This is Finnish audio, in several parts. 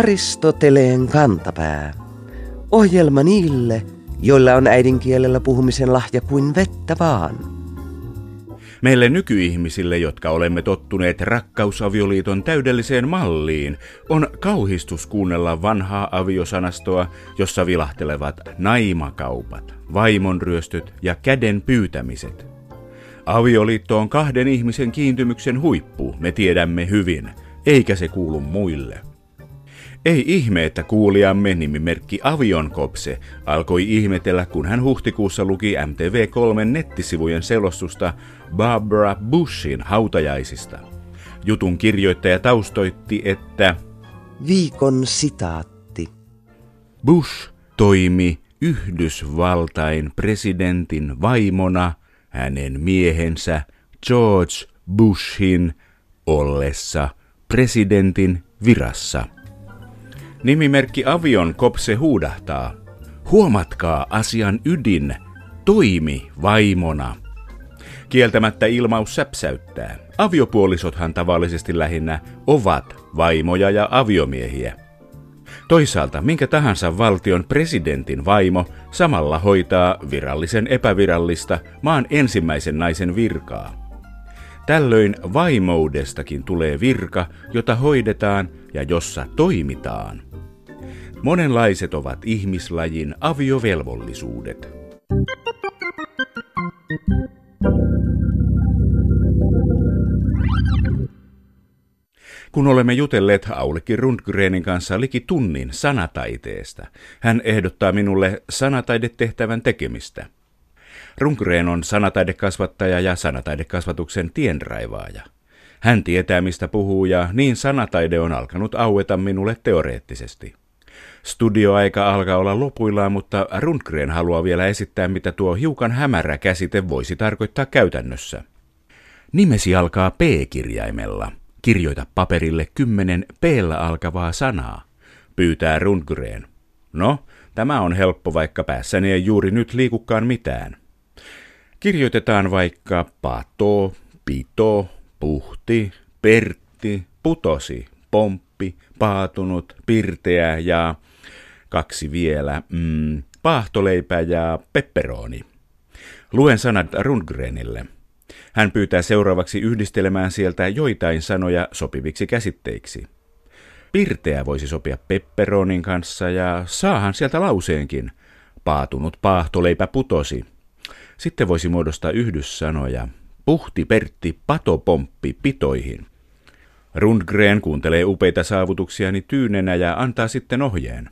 Aristoteleen kantapää. Ohjelma niille, joilla on äidinkielellä puhumisen lahja kuin vettä vaan. Meille nykyihmisille, jotka olemme tottuneet rakkausavioliiton täydelliseen malliin, on kauhistus kuunnella vanhaa aviosanastoa, jossa vilahtelevat naimakaupat, vaimonryöstöt ja käden pyytämiset. Avioliitto on kahden ihmisen kiintymyksen huippu, me tiedämme hyvin, eikä se kuulu muille. Ei ihme, että kuulijamme nimimerkki Avion Kopse alkoi ihmetellä, kun hän huhtikuussa luki MTV3 nettisivujen selostusta Barbara Bushin hautajaisista. Jutun kirjoittaja taustoitti, että Viikon sitaatti. Bush toimi Yhdysvaltain presidentin vaimona hänen miehensä George Bushin ollessa presidentin virassa. Nimimerkki Avion Kopse huudahtaa. Huomatkaa asian ydin. Toimi vaimona. Kieltämättä ilmaus säpsäyttää. Aviopuolisothan tavallisesti lähinnä ovat vaimoja ja aviomiehiä. Toisaalta minkä tahansa valtion presidentin vaimo samalla hoitaa virallisen epävirallista maan ensimmäisen naisen virkaa. Tällöin vaimoudestakin tulee virka, jota hoidetaan ja jossa toimitaan. Monenlaiset ovat ihmislajin aviovelvollisuudet. Kun olemme jutelleet Aulikki Rundgrenin kanssa liki tunnin sanataiteesta, hän ehdottaa minulle sanataidetehtävän tekemistä. Rundgren on sanataidekasvattaja ja sanataidekasvatuksen tienraivaaja. Hän tietää, mistä puhuu ja niin sanataide on alkanut aueta minulle teoreettisesti. Studioaika alkaa olla lopuillaan, mutta Rundgren haluaa vielä esittää, mitä tuo hiukan hämärä käsite voisi tarkoittaa käytännössä. Nimesi alkaa P-kirjaimella. Kirjoita paperille kymmenen p alkavaa sanaa, pyytää Rundgren. No, tämä on helppo, vaikka päässäni ei juuri nyt liikukaan mitään. Kirjoitetaan vaikka pato, pito, puhti, pertti, putosi, pomppi, paatunut, pirteä ja kaksi vielä, mm, paahtoleipä ja pepperoni. Luen sanat Rundgrenille. Hän pyytää seuraavaksi yhdistelemään sieltä joitain sanoja sopiviksi käsitteiksi. Pirteä voisi sopia pepperonin kanssa ja saahan sieltä lauseenkin. Paatunut paahtoleipä putosi. Sitten voisi muodostaa yhdyssanoja. Puhti Pertti patopomppi pitoihin. Rundgren kuuntelee upeita saavutuksiani tyynenä ja antaa sitten ohjeen.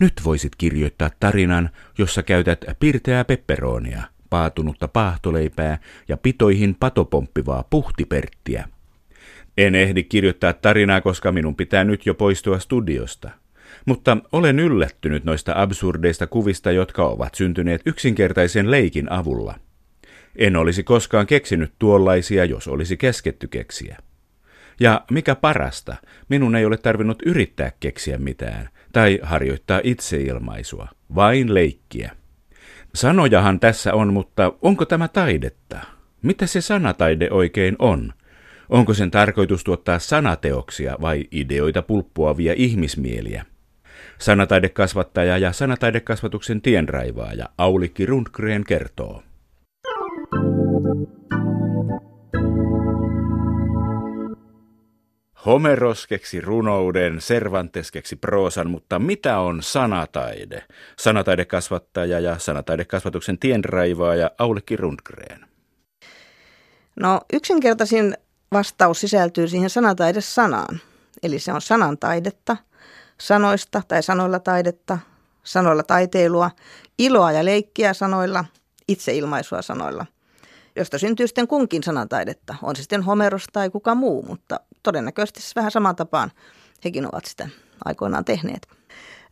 Nyt voisit kirjoittaa tarinan, jossa käytät pirteää pepperonia, paatunutta paahtoleipää ja pitoihin patopomppivaa puhtiperttiä. En ehdi kirjoittaa tarinaa, koska minun pitää nyt jo poistua studiosta. Mutta olen yllättynyt noista absurdeista kuvista, jotka ovat syntyneet yksinkertaisen leikin avulla. En olisi koskaan keksinyt tuollaisia, jos olisi kesketty keksiä. Ja mikä parasta, minun ei ole tarvinnut yrittää keksiä mitään tai harjoittaa itseilmaisua, vain leikkiä. Sanojahan tässä on, mutta onko tämä taidetta? Mitä se sanataide oikein on? Onko sen tarkoitus tuottaa sanateoksia vai ideoita pulppuavia ihmismieliä? Sanataidekasvattaja ja sanataidekasvatuksen tienraivaaja Aulikki Rundgren kertoo. Homeros keksi runouden, Cervantes keksi proosan, mutta mitä on sanataide? Sanataidekasvattaja ja sanataidekasvatuksen tienraivaaja Aulikki Rundgren. No yksinkertaisin vastaus sisältyy siihen sanataide-sanaan. Eli se on sanantaidetta, sanoista tai sanoilla taidetta, sanoilla taiteilua, iloa ja leikkiä sanoilla, itseilmaisua sanoilla – josta syntyy sitten kunkin sanataidetta. On se sitten Homeros tai kuka muu, mutta todennäköisesti vähän samaan tapaan hekin ovat sitä aikoinaan tehneet.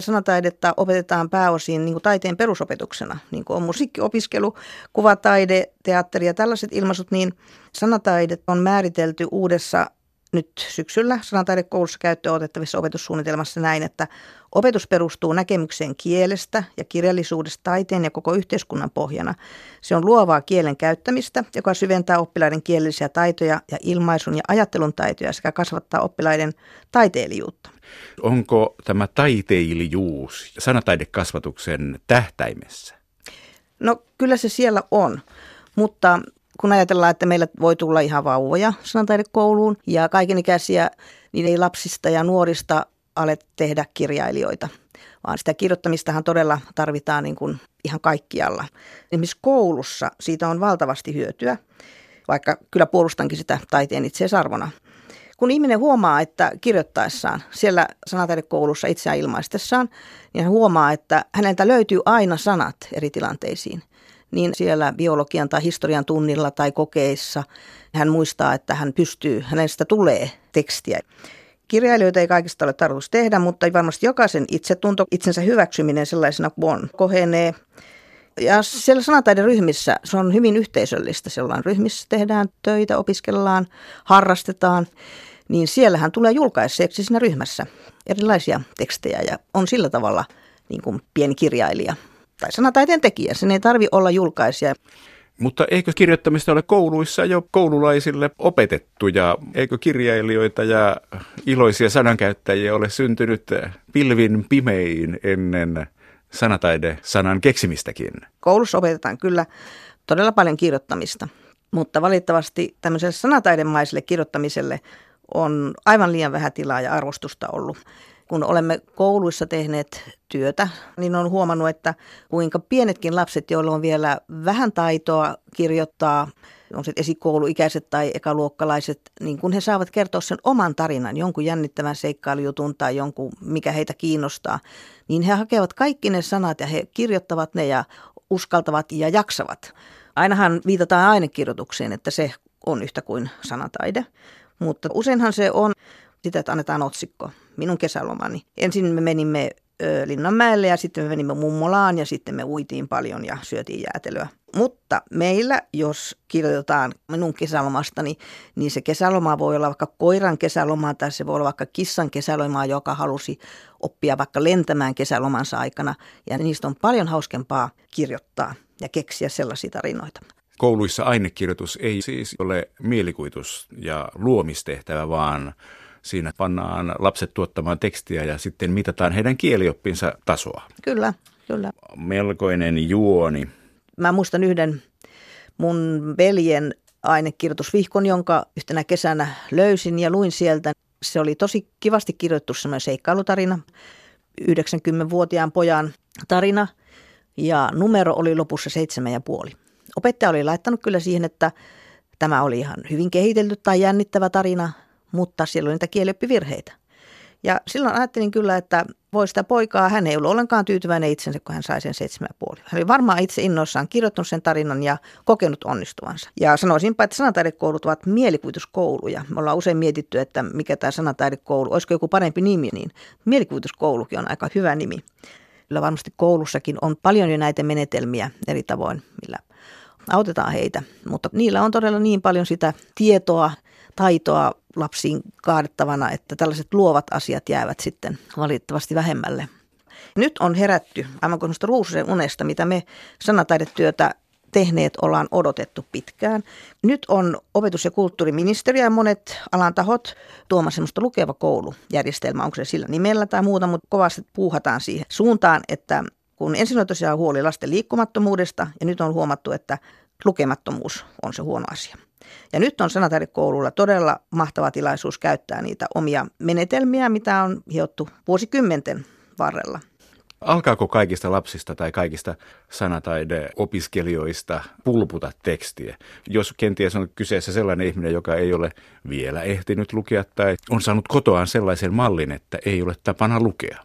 Sanataidetta opetetaan pääosin niin kuin taiteen perusopetuksena, niin kuin on musiikkiopiskelu, kuvataide, teatteri ja tällaiset ilmaisut, niin sanataidet on määritelty uudessa nyt syksyllä sanataidekoulussa käyttöön otettavissa opetussuunnitelmassa näin, että opetus perustuu näkemykseen kielestä ja kirjallisuudesta taiteen ja koko yhteiskunnan pohjana. Se on luovaa kielen käyttämistä, joka syventää oppilaiden kielellisiä taitoja ja ilmaisun ja ajattelun taitoja sekä kasvattaa oppilaiden taiteilijuutta. Onko tämä taiteilijuus sanataidekasvatuksen tähtäimessä? No kyllä se siellä on, mutta kun ajatellaan, että meillä voi tulla ihan vauvoja sanataidekouluun ja kaikenikäisiä, niin ei lapsista ja nuorista ale tehdä kirjailijoita, vaan sitä kirjoittamistahan todella tarvitaan niin kuin ihan kaikkialla. Esimerkiksi koulussa siitä on valtavasti hyötyä, vaikka kyllä puolustankin sitä taiteen itseisarvona. Kun ihminen huomaa, että kirjoittaessaan siellä sanataidekoulussa itseään ilmaistessaan, niin hän huomaa, että häneltä löytyy aina sanat eri tilanteisiin – niin siellä biologian tai historian tunnilla tai kokeissa hän muistaa, että hän pystyy, hänestä tulee tekstiä. Kirjailijoita ei kaikista ole tarkoitus tehdä, mutta varmasti jokaisen itsetunto, itsensä hyväksyminen sellaisena kuin on, kohenee. Ja siellä sanataideryhmissä se on hyvin yhteisöllistä. Sellainen ryhmissä tehdään töitä, opiskellaan, harrastetaan. Niin siellähän tulee julkaiseeksi siinä ryhmässä erilaisia tekstejä ja on sillä tavalla niin kuin pieni kirjailija tai sanataiteen tekijä. Sen ei tarvi olla julkaisija. Mutta eikö kirjoittamista ole kouluissa jo koululaisille opetettu ja eikö kirjailijoita ja iloisia sanankäyttäjiä ole syntynyt pilvin pimein ennen sanataide-sanan keksimistäkin? Koulussa opetetaan kyllä todella paljon kirjoittamista, mutta valitettavasti tämmöiselle sanataidemaiselle kirjoittamiselle on aivan liian vähän tilaa ja arvostusta ollut kun olemme kouluissa tehneet työtä, niin on huomannut, että kuinka pienetkin lapset, joilla on vielä vähän taitoa kirjoittaa, on se esikouluikäiset tai ekaluokkalaiset, niin kun he saavat kertoa sen oman tarinan, jonkun jännittävän seikkailijutun tai jonkun, mikä heitä kiinnostaa, niin he hakevat kaikki ne sanat ja he kirjoittavat ne ja uskaltavat ja jaksavat. Ainahan viitataan ainekirjoitukseen, että se on yhtä kuin sanataide, mutta useinhan se on sitä, että annetaan otsikko minun kesälomani. Ensin me menimme Linnanmäelle ja sitten me menimme Mummolaan ja sitten me uitiin paljon ja syötiin jäätelöä. Mutta meillä, jos kirjoitetaan minun kesälomastani, niin se kesäloma voi olla vaikka koiran kesäloma tai se voi olla vaikka kissan kesäloma, joka halusi oppia vaikka lentämään kesälomansa aikana. Ja niistä on paljon hauskempaa kirjoittaa ja keksiä sellaisia tarinoita. Kouluissa ainekirjoitus ei siis ole mielikuvitus ja luomistehtävä, vaan Siinä pannaan lapset tuottamaan tekstiä ja sitten mitataan heidän kielioppinsa tasoa. Kyllä, kyllä. Melkoinen juoni. Mä muistan yhden mun veljen ainekirjoitusvihkon, jonka yhtenä kesänä löysin ja luin sieltä. Se oli tosi kivasti kirjoittu semmoinen seikkailutarina, 90-vuotiaan pojan tarina ja numero oli lopussa seitsemän ja puoli. Opettaja oli laittanut kyllä siihen, että tämä oli ihan hyvin kehitelty tai jännittävä tarina, mutta siellä oli niitä kielioppivirheitä. Ja silloin ajattelin kyllä, että voi sitä poikaa, hän ei ollut ollenkaan tyytyväinen itsensä, kun hän sai sen seitsemän puoli. Hän oli varmaan itse innoissaan kirjoittanut sen tarinan ja kokenut onnistuvansa. Ja sanoisinpa, että sanataidekoulut ovat mielikuvituskouluja. Me ollaan usein mietitty, että mikä tämä sanataidekoulu, olisiko joku parempi nimi, niin mielikuvituskoulukin on aika hyvä nimi. Kyllä varmasti koulussakin on paljon jo näitä menetelmiä eri tavoin, millä autetaan heitä. Mutta niillä on todella niin paljon sitä tietoa, taitoa lapsiin kaadettavana, että tällaiset luovat asiat jäävät sitten valitettavasti vähemmälle. Nyt on herätty, aivan kuin ruususen unesta, mitä me sanataidetyötä tehneet ollaan odotettu pitkään. Nyt on opetus- ja kulttuuriministeriö ja monet alan tahot tuomassa semmoista lukeva koulujärjestelmä, onko se sillä nimellä tai muuta, mutta kovasti puuhataan siihen suuntaan, että kun ensin on tosiaan huoli lasten liikkumattomuudesta ja nyt on huomattu, että lukemattomuus on se huono asia. Ja nyt on sanataidekoululla todella mahtava tilaisuus käyttää niitä omia menetelmiä, mitä on hiottu vuosikymmenten varrella. Alkaako kaikista lapsista tai kaikista sanataideopiskelijoista pulputa tekstiä? Jos kenties on kyseessä sellainen ihminen, joka ei ole vielä ehtinyt lukea tai on saanut kotoaan sellaisen mallin, että ei ole tapana lukea.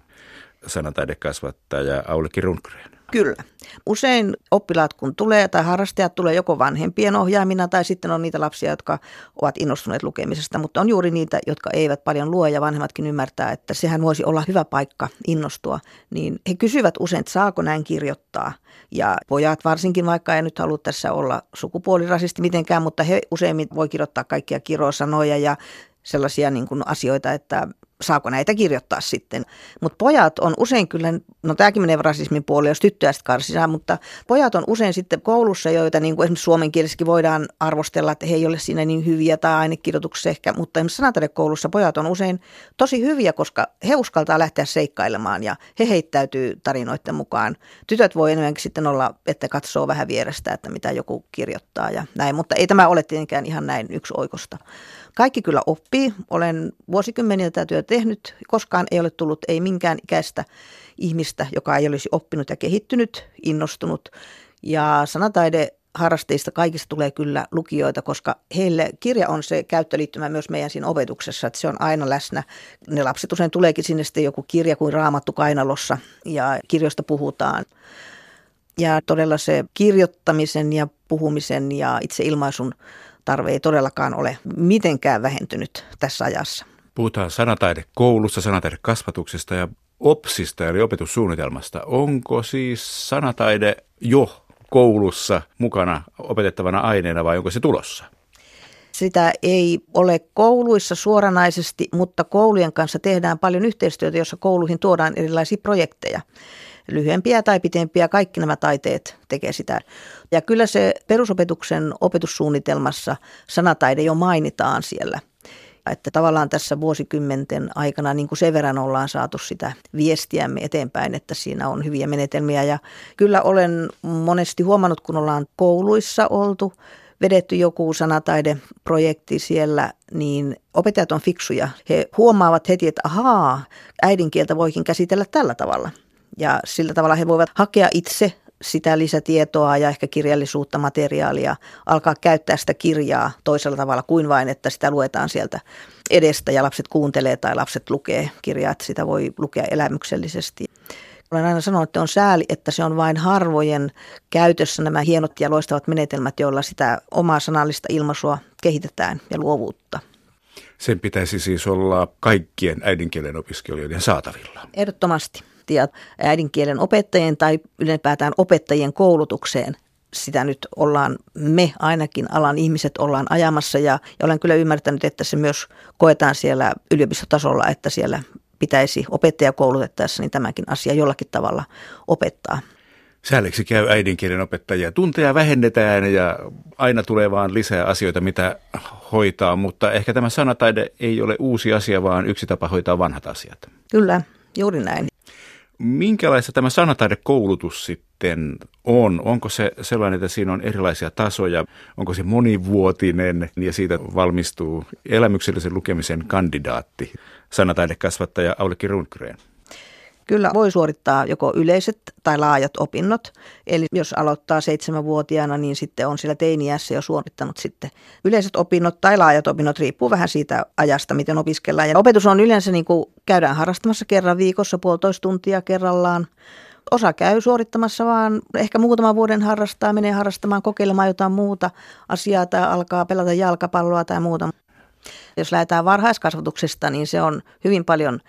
Sanataidekasvattaja Aulikki Rundgren. Kyllä. Usein oppilaat kun tulee tai harrastajat tulee joko vanhempien ohjaamina tai sitten on niitä lapsia, jotka ovat innostuneet lukemisesta, mutta on juuri niitä, jotka eivät paljon lue ja vanhemmatkin ymmärtää, että sehän voisi olla hyvä paikka innostua. Niin he kysyvät usein, että saako näin kirjoittaa. Ja pojat varsinkin, vaikka ei nyt halua tässä olla sukupuolirasisti mitenkään, mutta he useimmin voi kirjoittaa kaikkia kirosanoja ja sellaisia niin kuin asioita, että saako näitä kirjoittaa sitten. Mutta pojat on usein kyllä, no tämäkin menee rasismin puolelle, jos tyttöä sitten karsisaa, mutta pojat on usein sitten koulussa, joita niin kuin esimerkiksi suomen kielessäkin voidaan arvostella, että he ei ole siinä niin hyviä tai ainekirjoituksessa ehkä, mutta esimerkiksi koulussa pojat on usein tosi hyviä, koska he uskaltaa lähteä seikkailemaan ja he heittäytyy tarinoiden mukaan. Tytöt voi enemmänkin sitten olla, että katsoo vähän vierestä, että mitä joku kirjoittaa ja näin, mutta ei tämä ole tietenkään ihan näin yksi oikosta. Kaikki kyllä oppii. Olen vuosikymmeniä tätä työtä tehnyt. Koskaan ei ole tullut ei minkään ikäistä ihmistä, joka ei olisi oppinut ja kehittynyt, innostunut. Ja sanataide harrasteista kaikista tulee kyllä lukijoita, koska heille kirja on se käyttöliittymä myös meidän siinä opetuksessa, että se on aina läsnä. Ne lapset usein tuleekin sinne sitten joku kirja kuin raamattu kainalossa ja kirjoista puhutaan. Ja todella se kirjoittamisen ja puhumisen ja itse ilmaisun tarve ei todellakaan ole mitenkään vähentynyt tässä ajassa. Puhutaan sanataidekoulusta, sanataidekasvatuksesta ja OPSista eli opetussuunnitelmasta. Onko siis sanataide jo koulussa mukana opetettavana aineena vai onko se tulossa? Sitä ei ole kouluissa suoranaisesti, mutta koulujen kanssa tehdään paljon yhteistyötä, jossa kouluihin tuodaan erilaisia projekteja lyhyempiä tai pitempiä, kaikki nämä taiteet tekee sitä. Ja kyllä se perusopetuksen opetussuunnitelmassa sanataide jo mainitaan siellä. Että tavallaan tässä vuosikymmenten aikana niin kuin sen verran ollaan saatu sitä viestiämme eteenpäin, että siinä on hyviä menetelmiä. Ja kyllä olen monesti huomannut, kun ollaan kouluissa oltu, vedetty joku sanataideprojekti siellä, niin opettajat on fiksuja. He huomaavat heti, että ahaa, äidinkieltä voikin käsitellä tällä tavalla – ja sillä tavalla he voivat hakea itse sitä lisätietoa ja ehkä kirjallisuutta, materiaalia, alkaa käyttää sitä kirjaa toisella tavalla kuin vain, että sitä luetaan sieltä edestä ja lapset kuuntelee tai lapset lukee kirjaa, että sitä voi lukea elämyksellisesti. Olen aina sanonut, että on sääli, että se on vain harvojen käytössä nämä hienot ja loistavat menetelmät, joilla sitä omaa sanallista ilmaisua kehitetään ja luovuutta. Sen pitäisi siis olla kaikkien äidinkielen opiskelijoiden saatavilla. Ehdottomasti ja äidinkielen opettajien tai ylipäätään opettajien koulutukseen sitä nyt ollaan, me ainakin alan ihmiset ollaan ajamassa ja, ja olen kyllä ymmärtänyt, että se myös koetaan siellä yliopistotasolla, että siellä pitäisi opettajakoulutettaessa niin tämäkin asia jollakin tavalla opettaa. Sääliksi käy äidinkielen opettajia. Tunteja vähennetään ja aina tulee vaan lisää asioita, mitä hoitaa, mutta ehkä tämä sanataide ei ole uusi asia, vaan yksi tapa hoitaa vanhat asiat. Kyllä, juuri näin. Minkälaista tämä sanataidekoulutus sitten on? Onko se sellainen, että siinä on erilaisia tasoja? Onko se monivuotinen ja siitä valmistuu elämyksellisen lukemisen kandidaatti, sanataidekasvattaja Aulikki Rundgren? Kyllä voi suorittaa joko yleiset tai laajat opinnot. Eli jos aloittaa seitsemänvuotiaana, niin sitten on siellä teiniässä jo suorittanut sitten yleiset opinnot tai laajat opinnot, riippuu vähän siitä ajasta, miten opiskellaan. Ja opetus on yleensä niin kuin käydään harrastamassa kerran viikossa, puolitoista tuntia kerrallaan. Osa käy suorittamassa vaan ehkä muutaman vuoden harrastaa, menee harrastamaan, kokeilemaan jotain muuta asiaa tai alkaa pelata jalkapalloa tai muuta. Jos lähdetään varhaiskasvatuksesta, niin se on hyvin paljon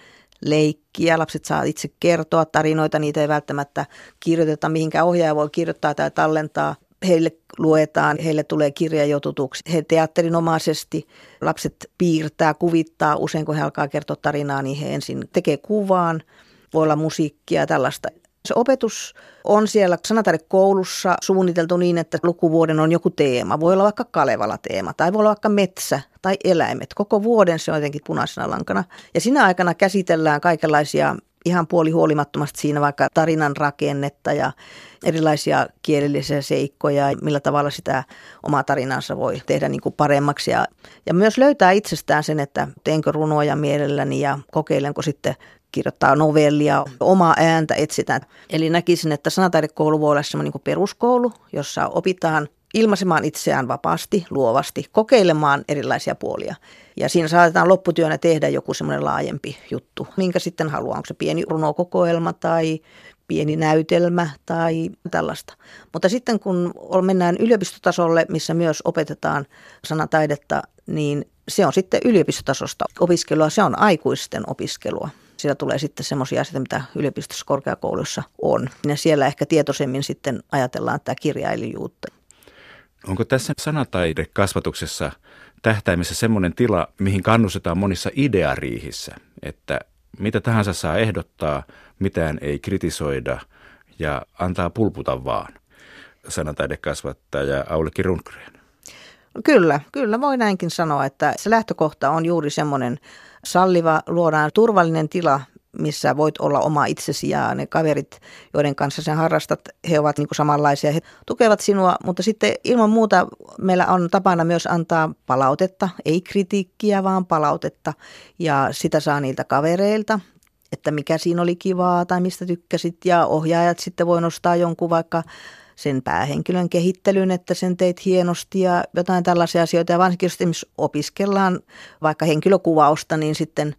leikkiä. Lapset saa itse kertoa tarinoita, niitä ei välttämättä kirjoiteta mihinkään. Ohjaaja voi kirjoittaa tai tallentaa. Heille luetaan, heille tulee kirja jo tutuksi. He teatterinomaisesti, lapset piirtää, kuvittaa. Usein kun he alkaa kertoa tarinaa, niin he ensin tekee kuvaan. Voi olla musiikkia ja tällaista. Se opetus on siellä koulussa suunniteltu niin, että lukuvuoden on joku teema. Voi olla vaikka Kalevala-teema tai voi olla vaikka metsä tai eläimet. Koko vuoden se on jotenkin punaisena lankana. Ja sinä aikana käsitellään kaikenlaisia ihan puoli huolimattomasti siinä vaikka tarinan rakennetta ja erilaisia kielellisiä seikkoja, millä tavalla sitä omaa tarinansa voi tehdä niin kuin paremmaksi. Ja, ja myös löytää itsestään sen, että teenkö runoja mielelläni ja kokeilenko sitten kirjoittaa novellia, omaa ääntä etsitään. Eli näkisin, että sanataidekoulu voi olla semmoinen niin peruskoulu, jossa opitaan ilmaisemaan itseään vapaasti, luovasti, kokeilemaan erilaisia puolia. Ja siinä saatetaan lopputyönä tehdä joku semmoinen laajempi juttu, minkä sitten haluaa. Onko se pieni runokokoelma tai pieni näytelmä tai tällaista. Mutta sitten kun mennään yliopistotasolle, missä myös opetetaan sanataidetta, niin se on sitten yliopistotasosta opiskelua, se on aikuisten opiskelua. Siellä tulee sitten semmoisia asioita, mitä yliopistossa korkeakoulussa on. Ja siellä ehkä tietoisemmin sitten ajatellaan tätä kirjailijuutta. Onko tässä sanataidekasvatuksessa tähtäimessä semmoinen tila, mihin kannustetaan monissa ideariihissä, että mitä tahansa saa ehdottaa, mitään ei kritisoida ja antaa pulputa vaan, sanataidekasvattaja Aulikki Rundgren. Kyllä, kyllä voi näinkin sanoa, että se lähtökohta on juuri semmoinen salliva, luodaan turvallinen tila, missä voit olla oma itsesi ja ne kaverit, joiden kanssa sen harrastat, he ovat niin samanlaisia, he tukevat sinua, mutta sitten ilman muuta meillä on tapana myös antaa palautetta, ei kritiikkiä, vaan palautetta. Ja sitä saa niiltä kavereilta, että mikä siinä oli kivaa tai mistä tykkäsit. Ja ohjaajat sitten voi nostaa jonkun vaikka sen päähenkilön kehittelyn, että sen teit hienosti ja jotain tällaisia asioita. Ja varsinkin jos opiskellaan vaikka henkilökuvausta, niin sitten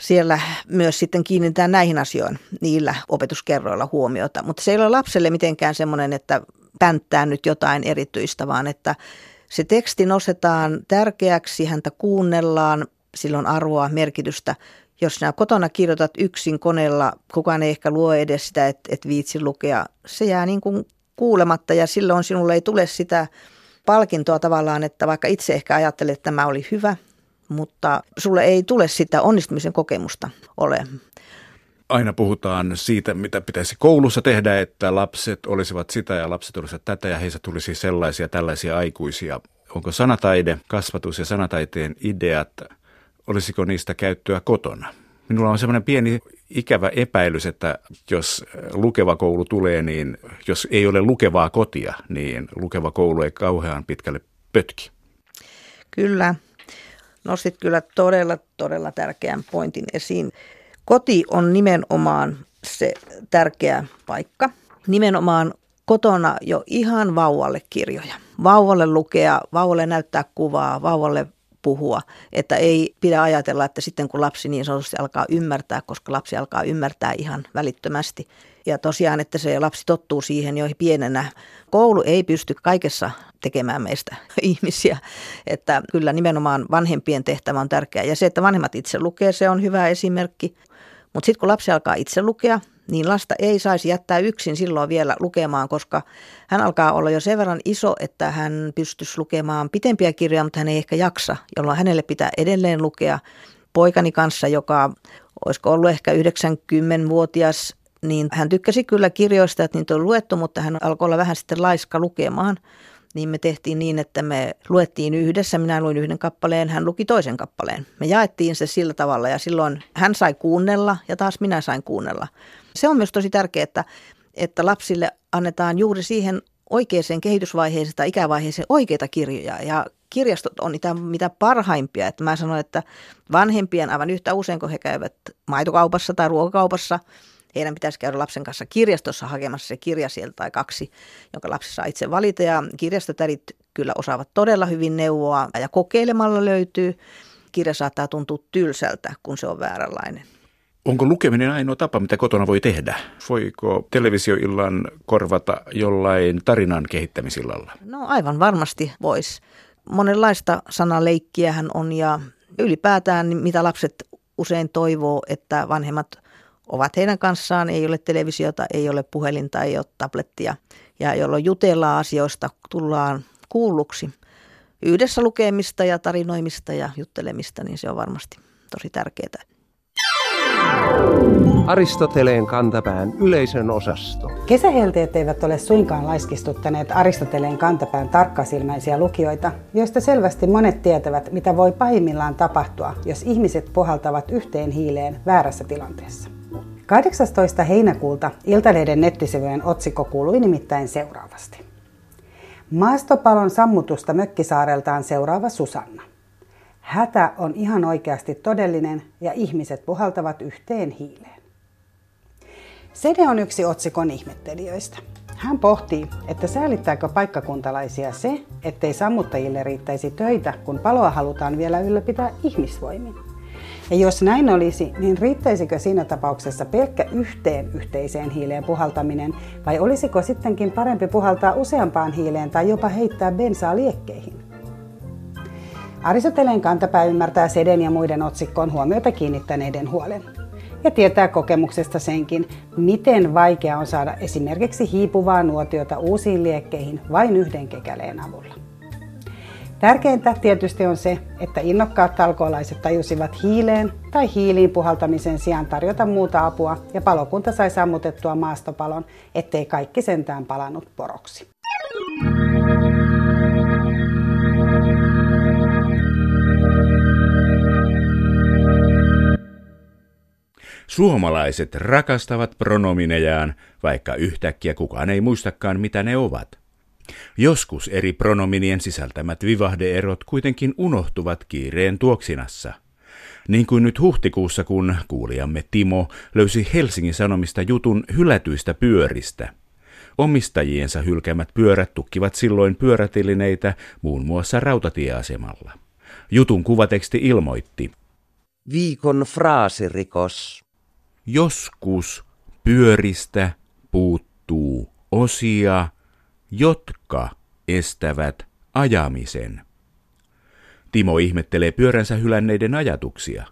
siellä myös sitten kiinnitetään näihin asioihin niillä opetuskerroilla huomiota. Mutta se ei ole lapselle mitenkään semmoinen, että pänttää nyt jotain erityistä, vaan että se teksti nostetaan tärkeäksi, häntä kuunnellaan, silloin arvoa, merkitystä. Jos sinä kotona kirjoitat yksin koneella, kukaan ei ehkä luo edes sitä, että et viitsi lukea. Se jää niin kuin kuulematta ja silloin sinulle ei tule sitä palkintoa tavallaan, että vaikka itse ehkä ajattelet, että tämä oli hyvä, mutta sulle ei tule sitä onnistumisen kokemusta ole. Aina puhutaan siitä, mitä pitäisi koulussa tehdä, että lapset olisivat sitä ja lapset olisivat tätä ja heistä tulisi sellaisia tällaisia aikuisia. Onko sanataide, kasvatus ja sanataiteen ideat, olisiko niistä käyttöä kotona? Minulla on semmoinen pieni ikävä epäilys, että jos lukeva koulu tulee, niin jos ei ole lukevaa kotia, niin lukeva koulu ei kauhean pitkälle pötki. Kyllä, nostit kyllä todella, todella tärkeän pointin esiin. Koti on nimenomaan se tärkeä paikka. Nimenomaan kotona jo ihan vauvalle kirjoja. Vauvalle lukea, vauvalle näyttää kuvaa, vauvalle puhua. Että ei pidä ajatella, että sitten kun lapsi niin sanotusti alkaa ymmärtää, koska lapsi alkaa ymmärtää ihan välittömästi. Ja tosiaan, että se lapsi tottuu siihen jo pienenä. Koulu ei pysty kaikessa tekemään meistä ihmisiä. Että kyllä nimenomaan vanhempien tehtävä on tärkeä. Ja se, että vanhemmat itse lukee, se on hyvä esimerkki. Mutta sitten kun lapsi alkaa itse lukea, niin lasta ei saisi jättää yksin silloin vielä lukemaan, koska hän alkaa olla jo sen verran iso, että hän pystyisi lukemaan pitempiä kirjoja, mutta hän ei ehkä jaksa, jolloin hänelle pitää edelleen lukea. Poikani kanssa, joka olisiko ollut ehkä 90-vuotias, niin hän tykkäsi kyllä kirjoista, että niitä on luettu, mutta hän alkoi olla vähän sitten laiska lukemaan niin me tehtiin niin, että me luettiin yhdessä. Minä luin yhden kappaleen, hän luki toisen kappaleen. Me jaettiin se sillä tavalla ja silloin hän sai kuunnella ja taas minä sain kuunnella. Se on myös tosi tärkeää, että, että lapsille annetaan juuri siihen oikeaan kehitysvaiheeseen tai ikävaiheeseen oikeita kirjoja. Ja kirjastot on niitä mitä parhaimpia. Että mä sanon, että vanhempien aivan yhtä usein, kun he käyvät maitokaupassa tai ruokakaupassa – heidän pitäisi käydä lapsen kanssa kirjastossa hakemassa se kirja sieltä tai kaksi, jonka lapsi saa itse valita. Ja kirjastotärit kyllä osaavat todella hyvin neuvoa ja kokeilemalla löytyy. Kirja saattaa tuntua tylsältä, kun se on vääränlainen. Onko lukeminen ainoa tapa, mitä kotona voi tehdä? Voiko televisioillan korvata jollain tarinan kehittämisillalla? No aivan varmasti voisi. Monenlaista sanaleikkiähän on ja ylipäätään mitä lapset usein toivoo, että vanhemmat ovat heidän kanssaan, ei ole televisiota, ei ole puhelinta, ei ole tablettia. Ja jolloin jutellaan asioista, tullaan kuulluksi. Yhdessä lukemista ja tarinoimista ja juttelemista, niin se on varmasti tosi tärkeää. Aristoteleen kantapään yleisön osasto. Kesähelteet eivät ole suinkaan laiskistuttaneet Aristoteleen kantapään tarkkasilmäisiä lukijoita, joista selvästi monet tietävät, mitä voi pahimmillaan tapahtua, jos ihmiset puhaltavat yhteen hiileen väärässä tilanteessa. 18. heinäkuulta Iltalehden nettisivujen otsikko kuului nimittäin seuraavasti. Maastopalon sammutusta mökkisaareltaan seuraava Susanna. Hätä on ihan oikeasti todellinen ja ihmiset puhaltavat yhteen hiileen. Sede on yksi otsikon ihmettelijöistä. Hän pohtii, että säälittääkö paikkakuntalaisia se, ettei sammuttajille riittäisi töitä, kun paloa halutaan vielä ylläpitää ihmisvoimin. Ja jos näin olisi, niin riittäisikö siinä tapauksessa pelkkä yhteen yhteiseen hiileen puhaltaminen, vai olisiko sittenkin parempi puhaltaa useampaan hiileen tai jopa heittää bensaa liekkeihin? Aristoteleen kantapää ymmärtää seden ja muiden otsikkoon huomiota kiinnittäneiden huolen. Ja tietää kokemuksesta senkin, miten vaikea on saada esimerkiksi hiipuvaa nuotiota uusiin liekkeihin vain yhden kekäleen avulla. Tärkeintä tietysti on se, että innokkaat talkoolaiset tajusivat hiileen tai hiiliin puhaltamisen sijaan tarjota muuta apua ja palokunta sai sammutettua maastopalon, ettei kaikki sentään palannut poroksi. Suomalaiset rakastavat pronominejaan, vaikka yhtäkkiä kukaan ei muistakaan, mitä ne ovat. Joskus eri pronominien sisältämät vivahdeerot kuitenkin unohtuvat kiireen tuoksinassa. Niin kuin nyt huhtikuussa, kun kuulijamme Timo löysi Helsingin Sanomista jutun hylätyistä pyöristä. Omistajiensa hylkäämät pyörät tukkivat silloin pyörätelineitä muun muassa rautatieasemalla. Jutun kuvateksti ilmoitti. Viikon fraasirikos. Joskus pyöristä puuttuu osia, jotka estävät ajamisen. Timo ihmettelee pyöränsä hylänneiden ajatuksia.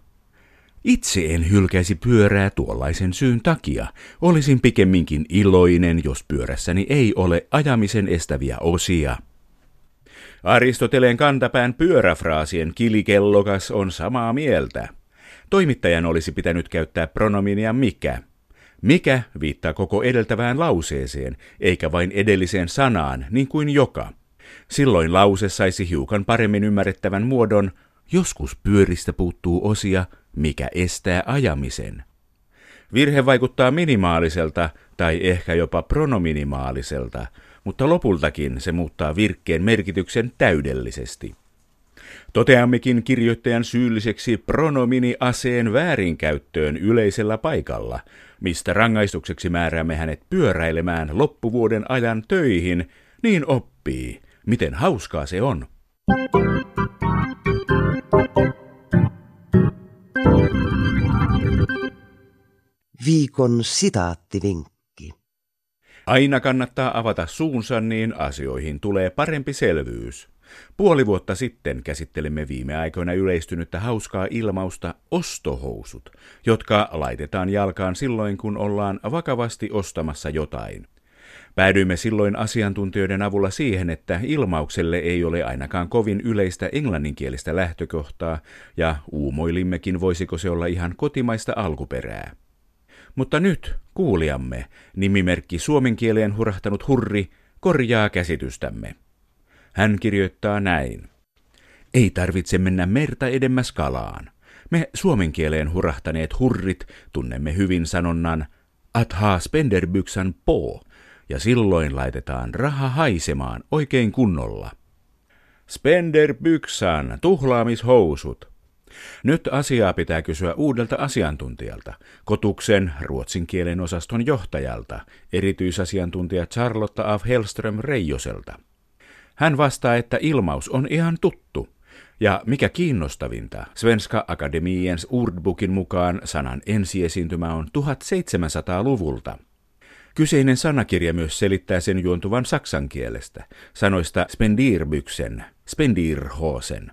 Itse en hylkäisi pyörää tuollaisen syyn takia. Olisin pikemminkin iloinen, jos pyörässäni ei ole ajamisen estäviä osia. Aristoteleen kantapään pyöräfraasien kilikellokas on samaa mieltä. Toimittajan olisi pitänyt käyttää pronominia mikä. Mikä viittaa koko edeltävään lauseeseen, eikä vain edelliseen sanaan, niin kuin joka. Silloin lause saisi hiukan paremmin ymmärrettävän muodon, joskus pyöristä puuttuu osia, mikä estää ajamisen. Virhe vaikuttaa minimaaliselta tai ehkä jopa pronominimaaliselta, mutta lopultakin se muuttaa virkkeen merkityksen täydellisesti. Toteammekin kirjoittajan syylliseksi pronomini-aseen väärinkäyttöön yleisellä paikalla, mistä rangaistukseksi määräämme hänet pyöräilemään loppuvuoden ajan töihin, niin oppii, miten hauskaa se on. Viikon sitaattivinkki. Aina kannattaa avata suunsa, niin asioihin tulee parempi selvyys. Puoli vuotta sitten käsittelimme viime aikoina yleistynyttä hauskaa ilmausta ostohousut, jotka laitetaan jalkaan silloin, kun ollaan vakavasti ostamassa jotain. Päädyimme silloin asiantuntijoiden avulla siihen, että ilmaukselle ei ole ainakaan kovin yleistä englanninkielistä lähtökohtaa, ja uumoilimmekin voisiko se olla ihan kotimaista alkuperää. Mutta nyt kuulijamme, nimimerkki suomen kieleen hurahtanut hurri, korjaa käsitystämme. Hän kirjoittaa näin. Ei tarvitse mennä merta edemmäs kalaan. Me suomen kieleen hurahtaneet hurrit tunnemme hyvin sanonnan athaa spenderbyksan po, ja silloin laitetaan raha haisemaan oikein kunnolla. Spenderbyksan, tuhlaamishousut. Nyt asiaa pitää kysyä uudelta asiantuntijalta, Kotuksen ruotsin kielen osaston johtajalta, erityisasiantuntija Charlotta af Hellström Reijoselta. Hän vastaa, että ilmaus on ihan tuttu. Ja mikä kiinnostavinta, Svenska Akademiens Urdbukin mukaan sanan ensiesiintymä on 1700-luvulta. Kyseinen sanakirja myös selittää sen juontuvan saksan kielestä, sanoista spendirbyksen, spendirhosen.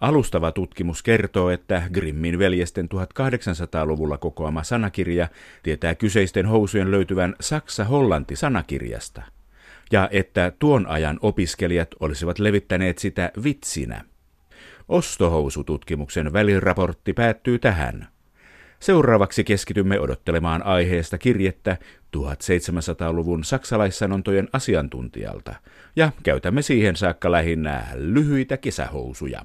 Alustava tutkimus kertoo, että Grimmin veljesten 1800-luvulla kokoama sanakirja tietää kyseisten housujen löytyvän Saksa-Hollanti sanakirjasta – ja että tuon ajan opiskelijat olisivat levittäneet sitä vitsinä. Ostohousututkimuksen väliraportti päättyy tähän. Seuraavaksi keskitymme odottelemaan aiheesta kirjettä 1700-luvun saksalaissanontojen asiantuntijalta ja käytämme siihen saakka lähinnä lyhyitä kesähousuja.